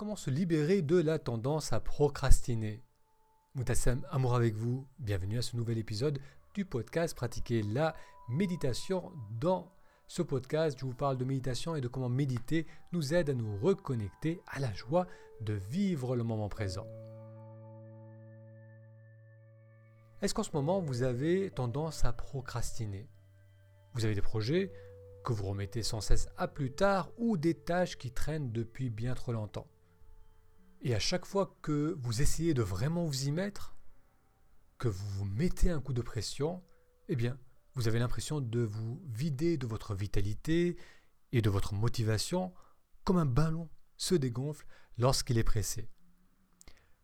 Comment se libérer de la tendance à procrastiner? Moutassem, amour avec vous, bienvenue à ce nouvel épisode du podcast Pratiquer la méditation. Dans ce podcast, je vous parle de méditation et de comment méditer nous aide à nous reconnecter à la joie de vivre le moment présent. Est-ce qu'en ce moment vous avez tendance à procrastiner? Vous avez des projets que vous remettez sans cesse à plus tard ou des tâches qui traînent depuis bien trop longtemps? Et à chaque fois que vous essayez de vraiment vous y mettre, que vous vous mettez un coup de pression, eh bien, vous avez l'impression de vous vider de votre vitalité et de votre motivation comme un ballon se dégonfle lorsqu'il est pressé.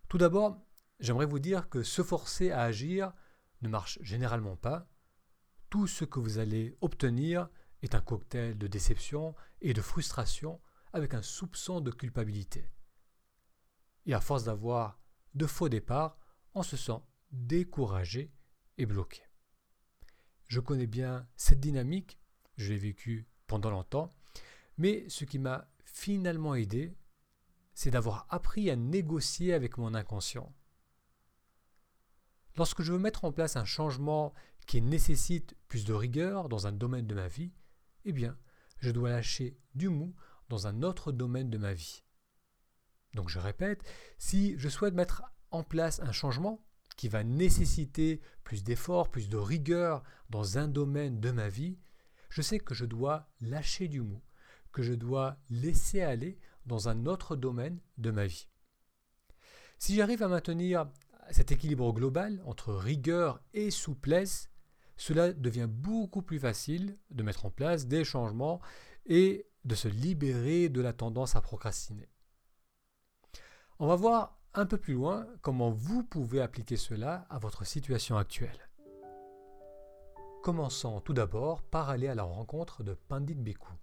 Tout d'abord, j'aimerais vous dire que se forcer à agir ne marche généralement pas. Tout ce que vous allez obtenir est un cocktail de déception et de frustration avec un soupçon de culpabilité et à force d'avoir de faux départs, on se sent découragé et bloqué. Je connais bien cette dynamique, je l'ai vécue pendant longtemps, mais ce qui m'a finalement aidé, c'est d'avoir appris à négocier avec mon inconscient. Lorsque je veux mettre en place un changement qui nécessite plus de rigueur dans un domaine de ma vie, eh bien, je dois lâcher du mou dans un autre domaine de ma vie. Donc je répète, si je souhaite mettre en place un changement qui va nécessiter plus d'efforts, plus de rigueur dans un domaine de ma vie, je sais que je dois lâcher du mou, que je dois laisser aller dans un autre domaine de ma vie. Si j'arrive à maintenir cet équilibre global entre rigueur et souplesse, cela devient beaucoup plus facile de mettre en place des changements et de se libérer de la tendance à procrastiner. On va voir un peu plus loin comment vous pouvez appliquer cela à votre situation actuelle. Commençons tout d'abord par aller à la rencontre de Pandit Bhikkhu.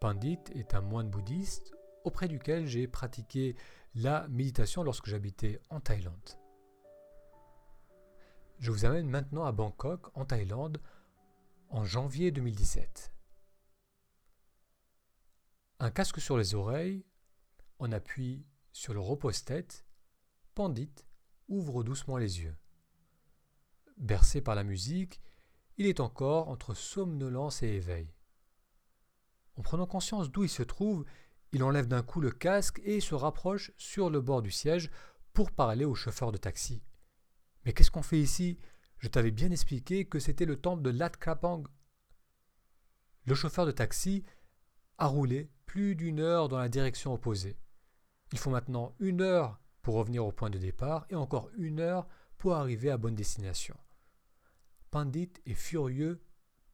Pandit est un moine bouddhiste auprès duquel j'ai pratiqué la méditation lorsque j'habitais en Thaïlande. Je vous amène maintenant à Bangkok, en Thaïlande, en janvier 2017. Un casque sur les oreilles, on appuie sur le repose-tête, Pandit ouvre doucement les yeux. Bercé par la musique, il est encore entre somnolence et éveil. En prenant conscience d'où il se trouve, il enlève d'un coup le casque et se rapproche sur le bord du siège pour parler au chauffeur de taxi. Mais qu'est-ce qu'on fait ici? Je t'avais bien expliqué que c'était le temple de Lat Krapang. Le chauffeur de taxi a roulé plus d'une heure dans la direction opposée. Il faut maintenant une heure pour revenir au point de départ et encore une heure pour arriver à bonne destination. Pandit est furieux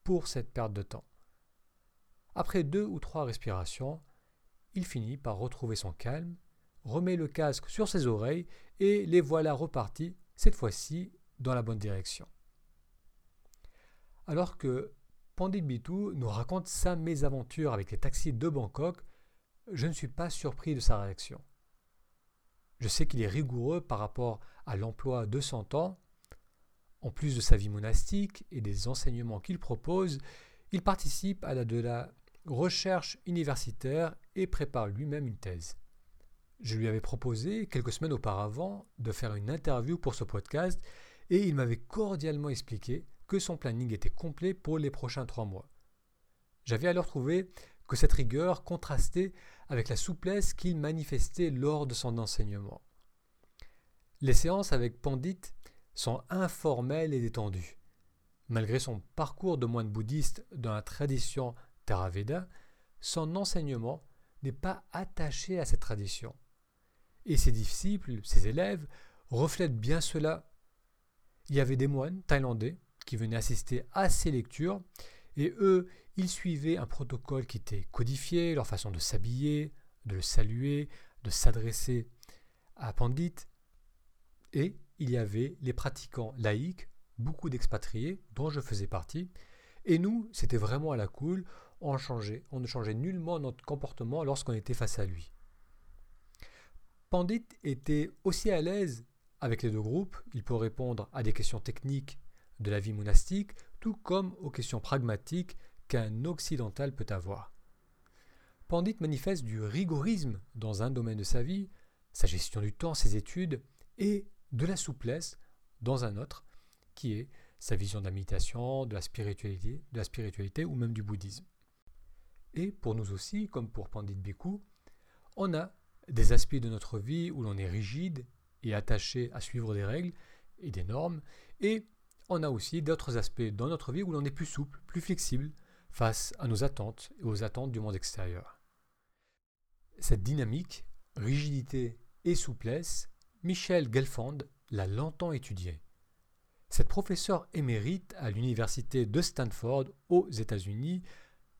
pour cette perte de temps. Après deux ou trois respirations, il finit par retrouver son calme, remet le casque sur ses oreilles et les voilà repartis, cette fois-ci dans la bonne direction. Alors que Pandit Bitou nous raconte sa mésaventure avec les taxis de Bangkok, je ne suis pas surpris de sa réaction. Je sais qu'il est rigoureux par rapport à l'emploi de son temps. En plus de sa vie monastique et des enseignements qu'il propose, il participe à la de la recherche universitaire et prépare lui-même une thèse. Je lui avais proposé quelques semaines auparavant de faire une interview pour ce podcast et il m'avait cordialement expliqué que son planning était complet pour les prochains trois mois. J'avais alors trouvé que cette rigueur contrastait avec la souplesse qu'il manifestait lors de son enseignement. Les séances avec Pandit sont informelles et détendues. Malgré son parcours de moine bouddhiste dans la tradition Theravada, son enseignement n'est pas attaché à cette tradition. Et ses disciples, ses élèves, reflètent bien cela. Il y avait des moines thaïlandais qui venaient assister à ces lectures, et eux, ils suivaient un protocole qui était codifié, leur façon de s'habiller, de le saluer, de s'adresser à Pandit. Et il y avait les pratiquants laïcs, beaucoup d'expatriés, dont je faisais partie. Et nous, c'était vraiment à la cool, on, changeait, on ne changeait nullement notre comportement lorsqu'on était face à lui. Pandit était aussi à l'aise avec les deux groupes, il peut répondre à des questions techniques de la vie monastique, tout comme aux questions pragmatiques qu'un occidental peut avoir. Pandit manifeste du rigorisme dans un domaine de sa vie, sa gestion du temps, ses études, et de la souplesse dans un autre, qui est sa vision de la méditation, de la spiritualité, de la spiritualité ou même du bouddhisme. Et pour nous aussi, comme pour Pandit Bhikkhu, on a des aspects de notre vie où l'on est rigide et attaché à suivre des règles et des normes, et on a aussi d'autres aspects dans notre vie où l'on est plus souple, plus flexible face à nos attentes et aux attentes du monde extérieur. Cette dynamique, rigidité et souplesse, Michel Gelfand l'a longtemps étudiée. Cette professeure émérite à l'université de Stanford aux États-Unis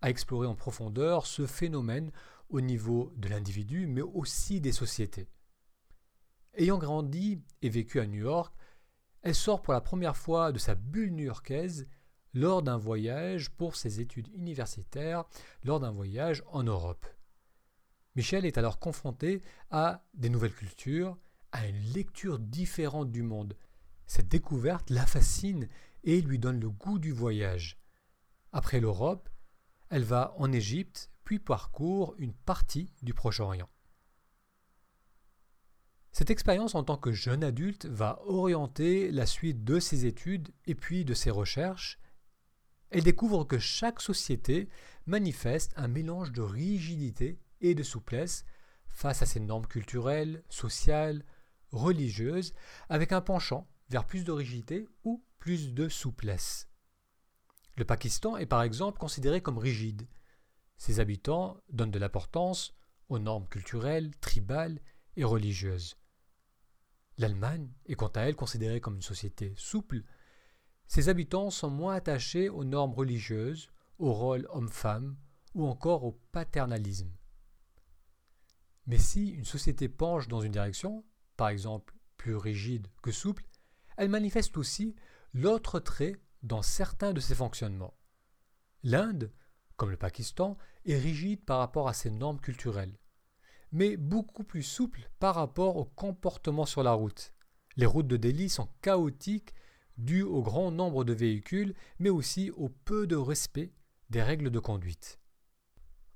a exploré en profondeur ce phénomène au niveau de l'individu mais aussi des sociétés. Ayant grandi et vécu à New York, elle sort pour la première fois de sa bulle new-yorkaise lors d'un voyage pour ses études universitaires, lors d'un voyage en Europe. Michel est alors confronté à des nouvelles cultures, à une lecture différente du monde. Cette découverte la fascine et lui donne le goût du voyage. Après l'Europe, elle va en Égypte, puis parcourt une partie du Proche-Orient. Cette expérience en tant que jeune adulte va orienter la suite de ses études et puis de ses recherches. Elle découvre que chaque société manifeste un mélange de rigidité et de souplesse face à ses normes culturelles, sociales, religieuses, avec un penchant vers plus de rigidité ou plus de souplesse. Le Pakistan est par exemple considéré comme rigide. Ses habitants donnent de l'importance aux normes culturelles, tribales et religieuses. L'Allemagne est quant à elle considérée comme une société souple. Ses habitants sont moins attachés aux normes religieuses, au rôle homme-femme ou encore au paternalisme. Mais si une société penche dans une direction, par exemple plus rigide que souple, elle manifeste aussi l'autre trait dans certains de ses fonctionnements. L'Inde, comme le Pakistan, est rigide par rapport à ses normes culturelles mais beaucoup plus souple par rapport au comportement sur la route. Les routes de Delhi sont chaotiques dues au grand nombre de véhicules, mais aussi au peu de respect des règles de conduite.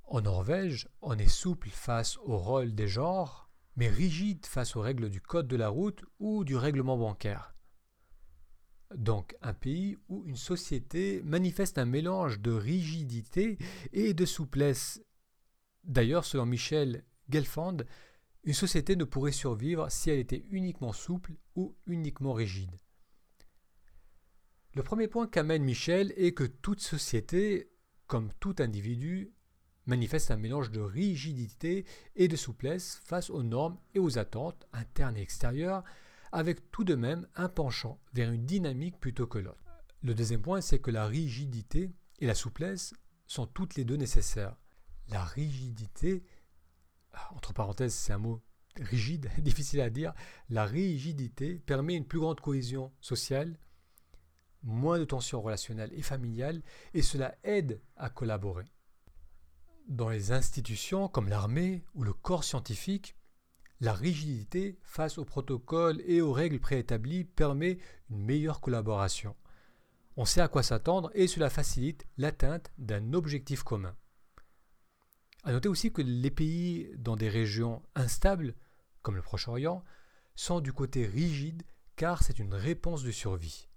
En Norvège, on est souple face au rôle des genres, mais rigide face aux règles du code de la route ou du règlement bancaire. Donc un pays où une société manifeste un mélange de rigidité et de souplesse. D'ailleurs, selon Michel Gelfand, une société ne pourrait survivre si elle était uniquement souple ou uniquement rigide. Le premier point qu'amène Michel est que toute société, comme tout individu, manifeste un mélange de rigidité et de souplesse face aux normes et aux attentes internes et extérieures, avec tout de même un penchant vers une dynamique plutôt que l'autre. Le deuxième point, c'est que la rigidité et la souplesse sont toutes les deux nécessaires. La rigidité entre parenthèses, c'est un mot rigide, difficile à dire, la rigidité permet une plus grande cohésion sociale, moins de tensions relationnelles et familiales, et cela aide à collaborer. Dans les institutions comme l'armée ou le corps scientifique, la rigidité face aux protocoles et aux règles préétablies permet une meilleure collaboration. On sait à quoi s'attendre et cela facilite l'atteinte d'un objectif commun. À noter aussi que les pays dans des régions instables, comme le Proche-Orient, sont du côté rigide car c'est une réponse de survie.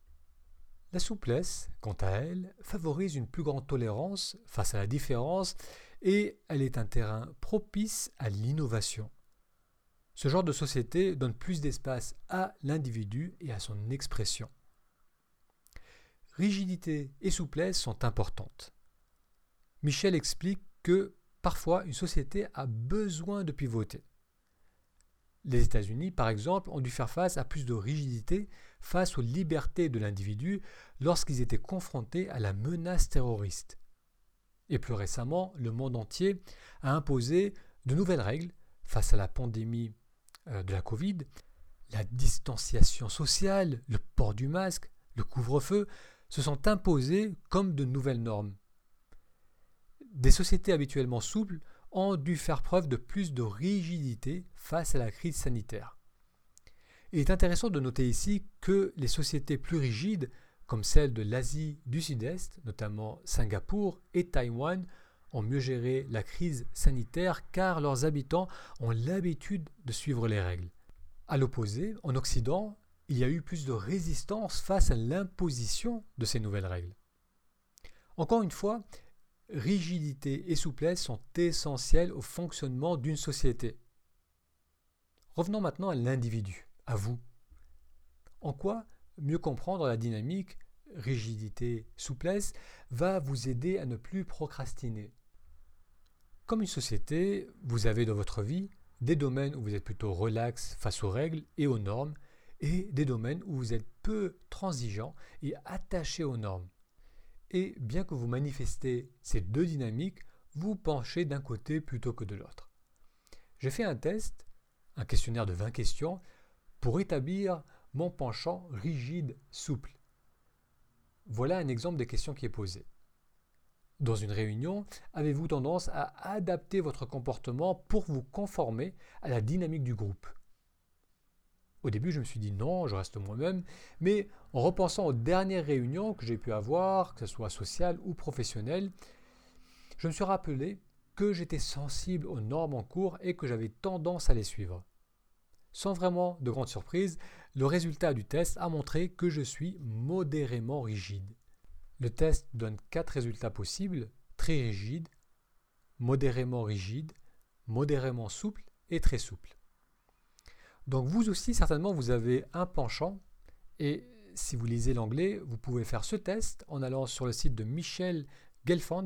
La souplesse, quant à elle, favorise une plus grande tolérance face à la différence et elle est un terrain propice à l'innovation. Ce genre de société donne plus d'espace à l'individu et à son expression. Rigidité et souplesse sont importantes. Michel explique que parfois une société a besoin de pivoter. Les États-Unis, par exemple, ont dû faire face à plus de rigidité face aux libertés de l'individu lorsqu'ils étaient confrontés à la menace terroriste. Et plus récemment, le monde entier a imposé de nouvelles règles face à la pandémie euh, de la Covid. La distanciation sociale, le port du masque, le couvre-feu se sont imposés comme de nouvelles normes des sociétés habituellement souples ont dû faire preuve de plus de rigidité face à la crise sanitaire. Il est intéressant de noter ici que les sociétés plus rigides, comme celles de l'Asie du Sud-Est, notamment Singapour et Taïwan, ont mieux géré la crise sanitaire car leurs habitants ont l'habitude de suivre les règles. À l'opposé, en Occident, il y a eu plus de résistance face à l'imposition de ces nouvelles règles. Encore une fois, rigidité et souplesse sont essentielles au fonctionnement d'une société. Revenons maintenant à l'individu, à vous. En quoi mieux comprendre la dynamique rigidité, souplesse va vous aider à ne plus procrastiner? Comme une société, vous avez dans votre vie des domaines où vous êtes plutôt relax face aux règles et aux normes, et des domaines où vous êtes peu transigeant et attaché aux normes. Et bien que vous manifestez ces deux dynamiques, vous penchez d'un côté plutôt que de l'autre. J'ai fait un test, un questionnaire de 20 questions, pour établir mon penchant rigide-souple. Voilà un exemple des questions qui est posée. Dans une réunion, avez-vous tendance à adapter votre comportement pour vous conformer à la dynamique du groupe? Au début, je me suis dit non, je reste moi-même, mais en repensant aux dernières réunions que j'ai pu avoir, que ce soit sociales ou professionnelles, je me suis rappelé que j'étais sensible aux normes en cours et que j'avais tendance à les suivre. Sans vraiment de grande surprise, le résultat du test a montré que je suis modérément rigide. Le test donne quatre résultats possibles, très rigide, modérément rigide, modérément souple et très souple. Donc vous aussi, certainement, vous avez un penchant et si vous lisez l'anglais, vous pouvez faire ce test en allant sur le site de Michel Gelfand.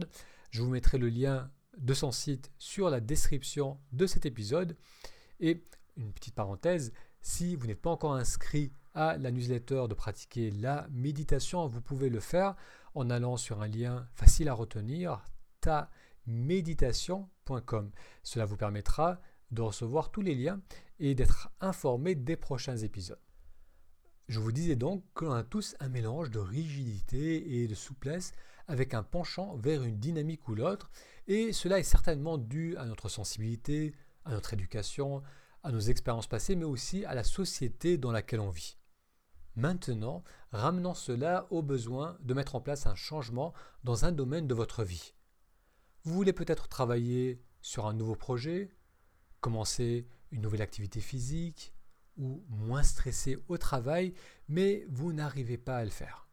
Je vous mettrai le lien de son site sur la description de cet épisode. Et une petite parenthèse, si vous n'êtes pas encore inscrit à la newsletter de pratiquer la méditation, vous pouvez le faire en allant sur un lien facile à retenir, taméditation.com. Cela vous permettra de recevoir tous les liens et d'être informé des prochains épisodes. Je vous disais donc que l'on a tous un mélange de rigidité et de souplesse avec un penchant vers une dynamique ou l'autre, et cela est certainement dû à notre sensibilité, à notre éducation, à nos expériences passées, mais aussi à la société dans laquelle on vit. Maintenant, ramenons cela au besoin de mettre en place un changement dans un domaine de votre vie. Vous voulez peut-être travailler sur un nouveau projet, commencer une nouvelle activité physique ou moins stressé au travail, mais vous n'arrivez pas à le faire.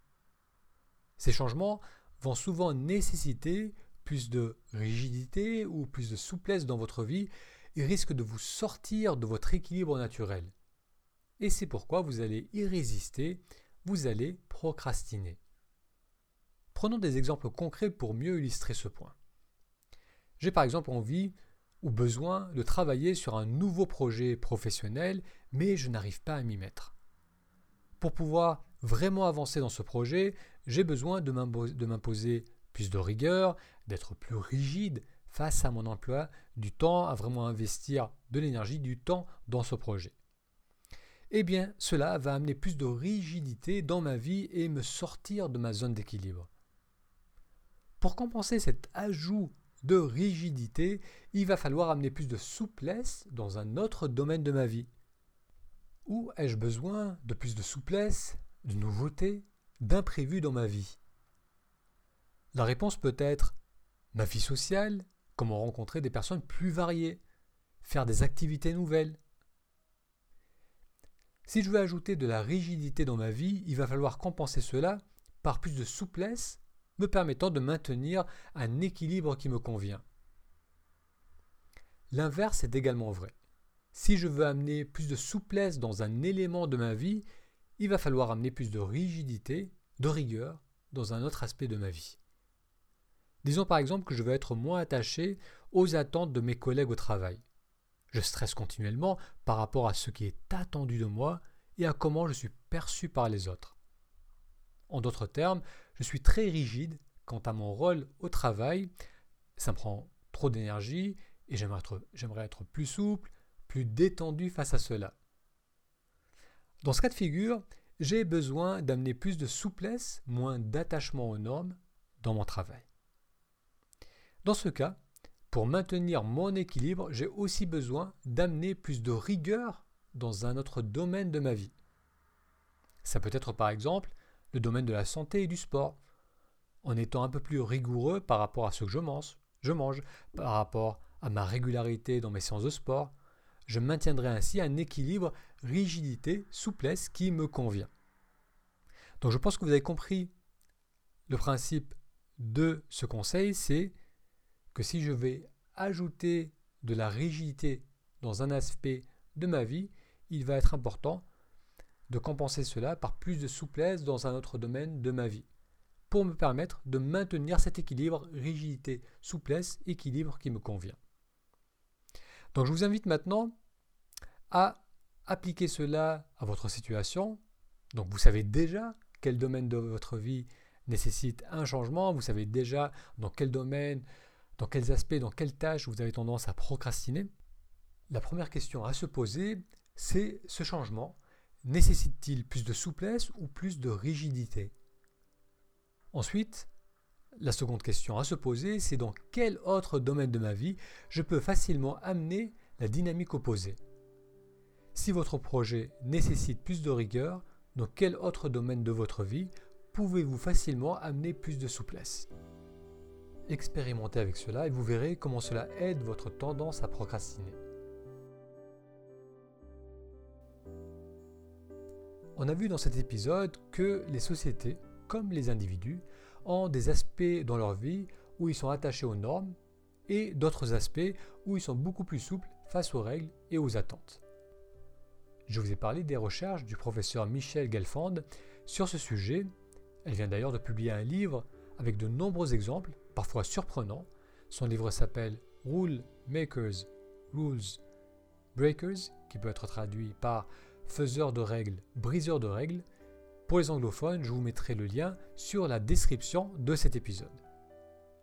Ces changements vont souvent nécessiter plus de rigidité ou plus de souplesse dans votre vie il risque de vous sortir de votre équilibre naturel. Et c'est pourquoi vous allez y résister, vous allez procrastiner. Prenons des exemples concrets pour mieux illustrer ce point. J'ai par exemple envie ou besoin de travailler sur un nouveau projet professionnel, mais je n'arrive pas à m'y mettre. Pour pouvoir vraiment avancer dans ce projet, j'ai besoin de m'imposer plus de rigueur, d'être plus rigide, face à mon emploi du temps, à vraiment investir de l'énergie, du temps dans ce projet. Eh bien, cela va amener plus de rigidité dans ma vie et me sortir de ma zone d'équilibre. Pour compenser cet ajout de rigidité, il va falloir amener plus de souplesse dans un autre domaine de ma vie. Où ai-je besoin de plus de souplesse, de nouveauté, d'imprévu dans ma vie? La réponse peut être ma vie sociale, comment rencontrer des personnes plus variées, faire des activités nouvelles. Si je veux ajouter de la rigidité dans ma vie, il va falloir compenser cela par plus de souplesse, me permettant de maintenir un équilibre qui me convient. L'inverse est également vrai. Si je veux amener plus de souplesse dans un élément de ma vie, il va falloir amener plus de rigidité, de rigueur dans un autre aspect de ma vie. Disons par exemple que je veux être moins attaché aux attentes de mes collègues au travail. Je stresse continuellement par rapport à ce qui est attendu de moi et à comment je suis perçu par les autres. En d'autres termes, je suis très rigide quant à mon rôle au travail, ça me prend trop d'énergie et j'aimerais être, plus souple, plus détendu face à cela. Dans ce cas de figure, j'ai besoin d'amener plus de souplesse, moins d'attachement aux normes dans mon travail. Dans ce cas, pour maintenir mon équilibre, j'ai aussi besoin d'amener plus de rigueur dans un autre domaine de ma vie. Ça peut être par exemple le domaine de la santé et du sport. En étant un peu plus rigoureux par rapport à ce que je mange, je mange, par rapport à ma régularité dans mes séances de sport, je maintiendrai ainsi un équilibre rigidité-souplesse qui me convient. Donc je pense que vous avez compris le principe de ce conseil, c'est que si je vais ajouter de la rigidité dans un aspect de ma vie, il va être important de compenser cela par plus de souplesse dans un autre domaine de ma vie, pour me permettre de maintenir cet équilibre rigidité, souplesse, équilibre qui me convient. Donc je vous invite maintenant à appliquer cela à votre situation. Donc vous savez déjà quel domaine de votre vie nécessite un changement, vous savez déjà dans quel domaine, dans quels aspects, dans quelles tâches vous avez tendance à procrastiner. La première question à se poser, c'est ce changement nécessite-t-il plus de souplesse ou plus de rigidité? Ensuite, la seconde question à se poser, c'est dans quel autre domaine de ma vie je peux facilement amener la dynamique opposée? Si votre projet nécessite plus de rigueur, dans quel autre domaine de votre vie pouvez-vous facilement amener plus de souplesse? Expérimentez avec cela et vous verrez comment cela aide votre tendance à procrastiner. On a vu dans cet épisode que les sociétés, comme les individus, ont des aspects dans leur vie où ils sont attachés aux normes et d'autres aspects où ils sont beaucoup plus souples face aux règles et aux attentes. Je vous ai parlé des recherches du professeur Michel Gelfand sur ce sujet. Elle vient d'ailleurs de publier un livre avec de nombreux exemples, parfois surprenants. Son livre s'appelle Rule Makers, Rules Breakers, qui peut être traduit par faiseur de règles, briseur de règles. Pour les anglophones, je vous mettrai le lien sur la description de cet épisode.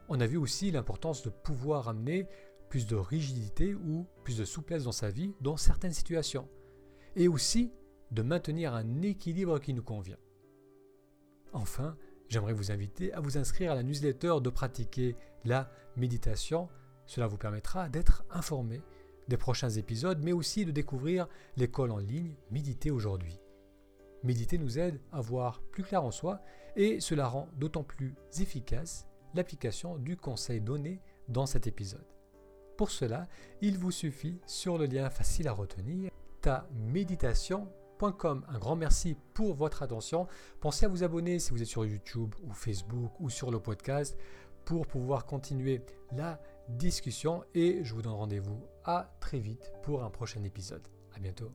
On a vu aussi l'importance de pouvoir amener plus de rigidité ou plus de souplesse dans sa vie dans certaines situations et aussi de maintenir un équilibre qui nous convient. Enfin, j'aimerais vous inviter à vous inscrire à la newsletter de pratiquer la méditation. Cela vous permettra d'être informé des prochains épisodes, mais aussi de découvrir l'école en ligne Méditer aujourd'hui. Méditer nous aide à voir plus clair en soi et cela rend d'autant plus efficace l'application du conseil donné dans cet épisode. Pour cela, il vous suffit sur le lien facile à retenir méditation.com. Un grand merci pour votre attention. Pensez à vous abonner si vous êtes sur YouTube ou Facebook ou sur le podcast pour pouvoir continuer la discussion et je vous donne rendez-vous à très vite pour un prochain épisode. À bientôt.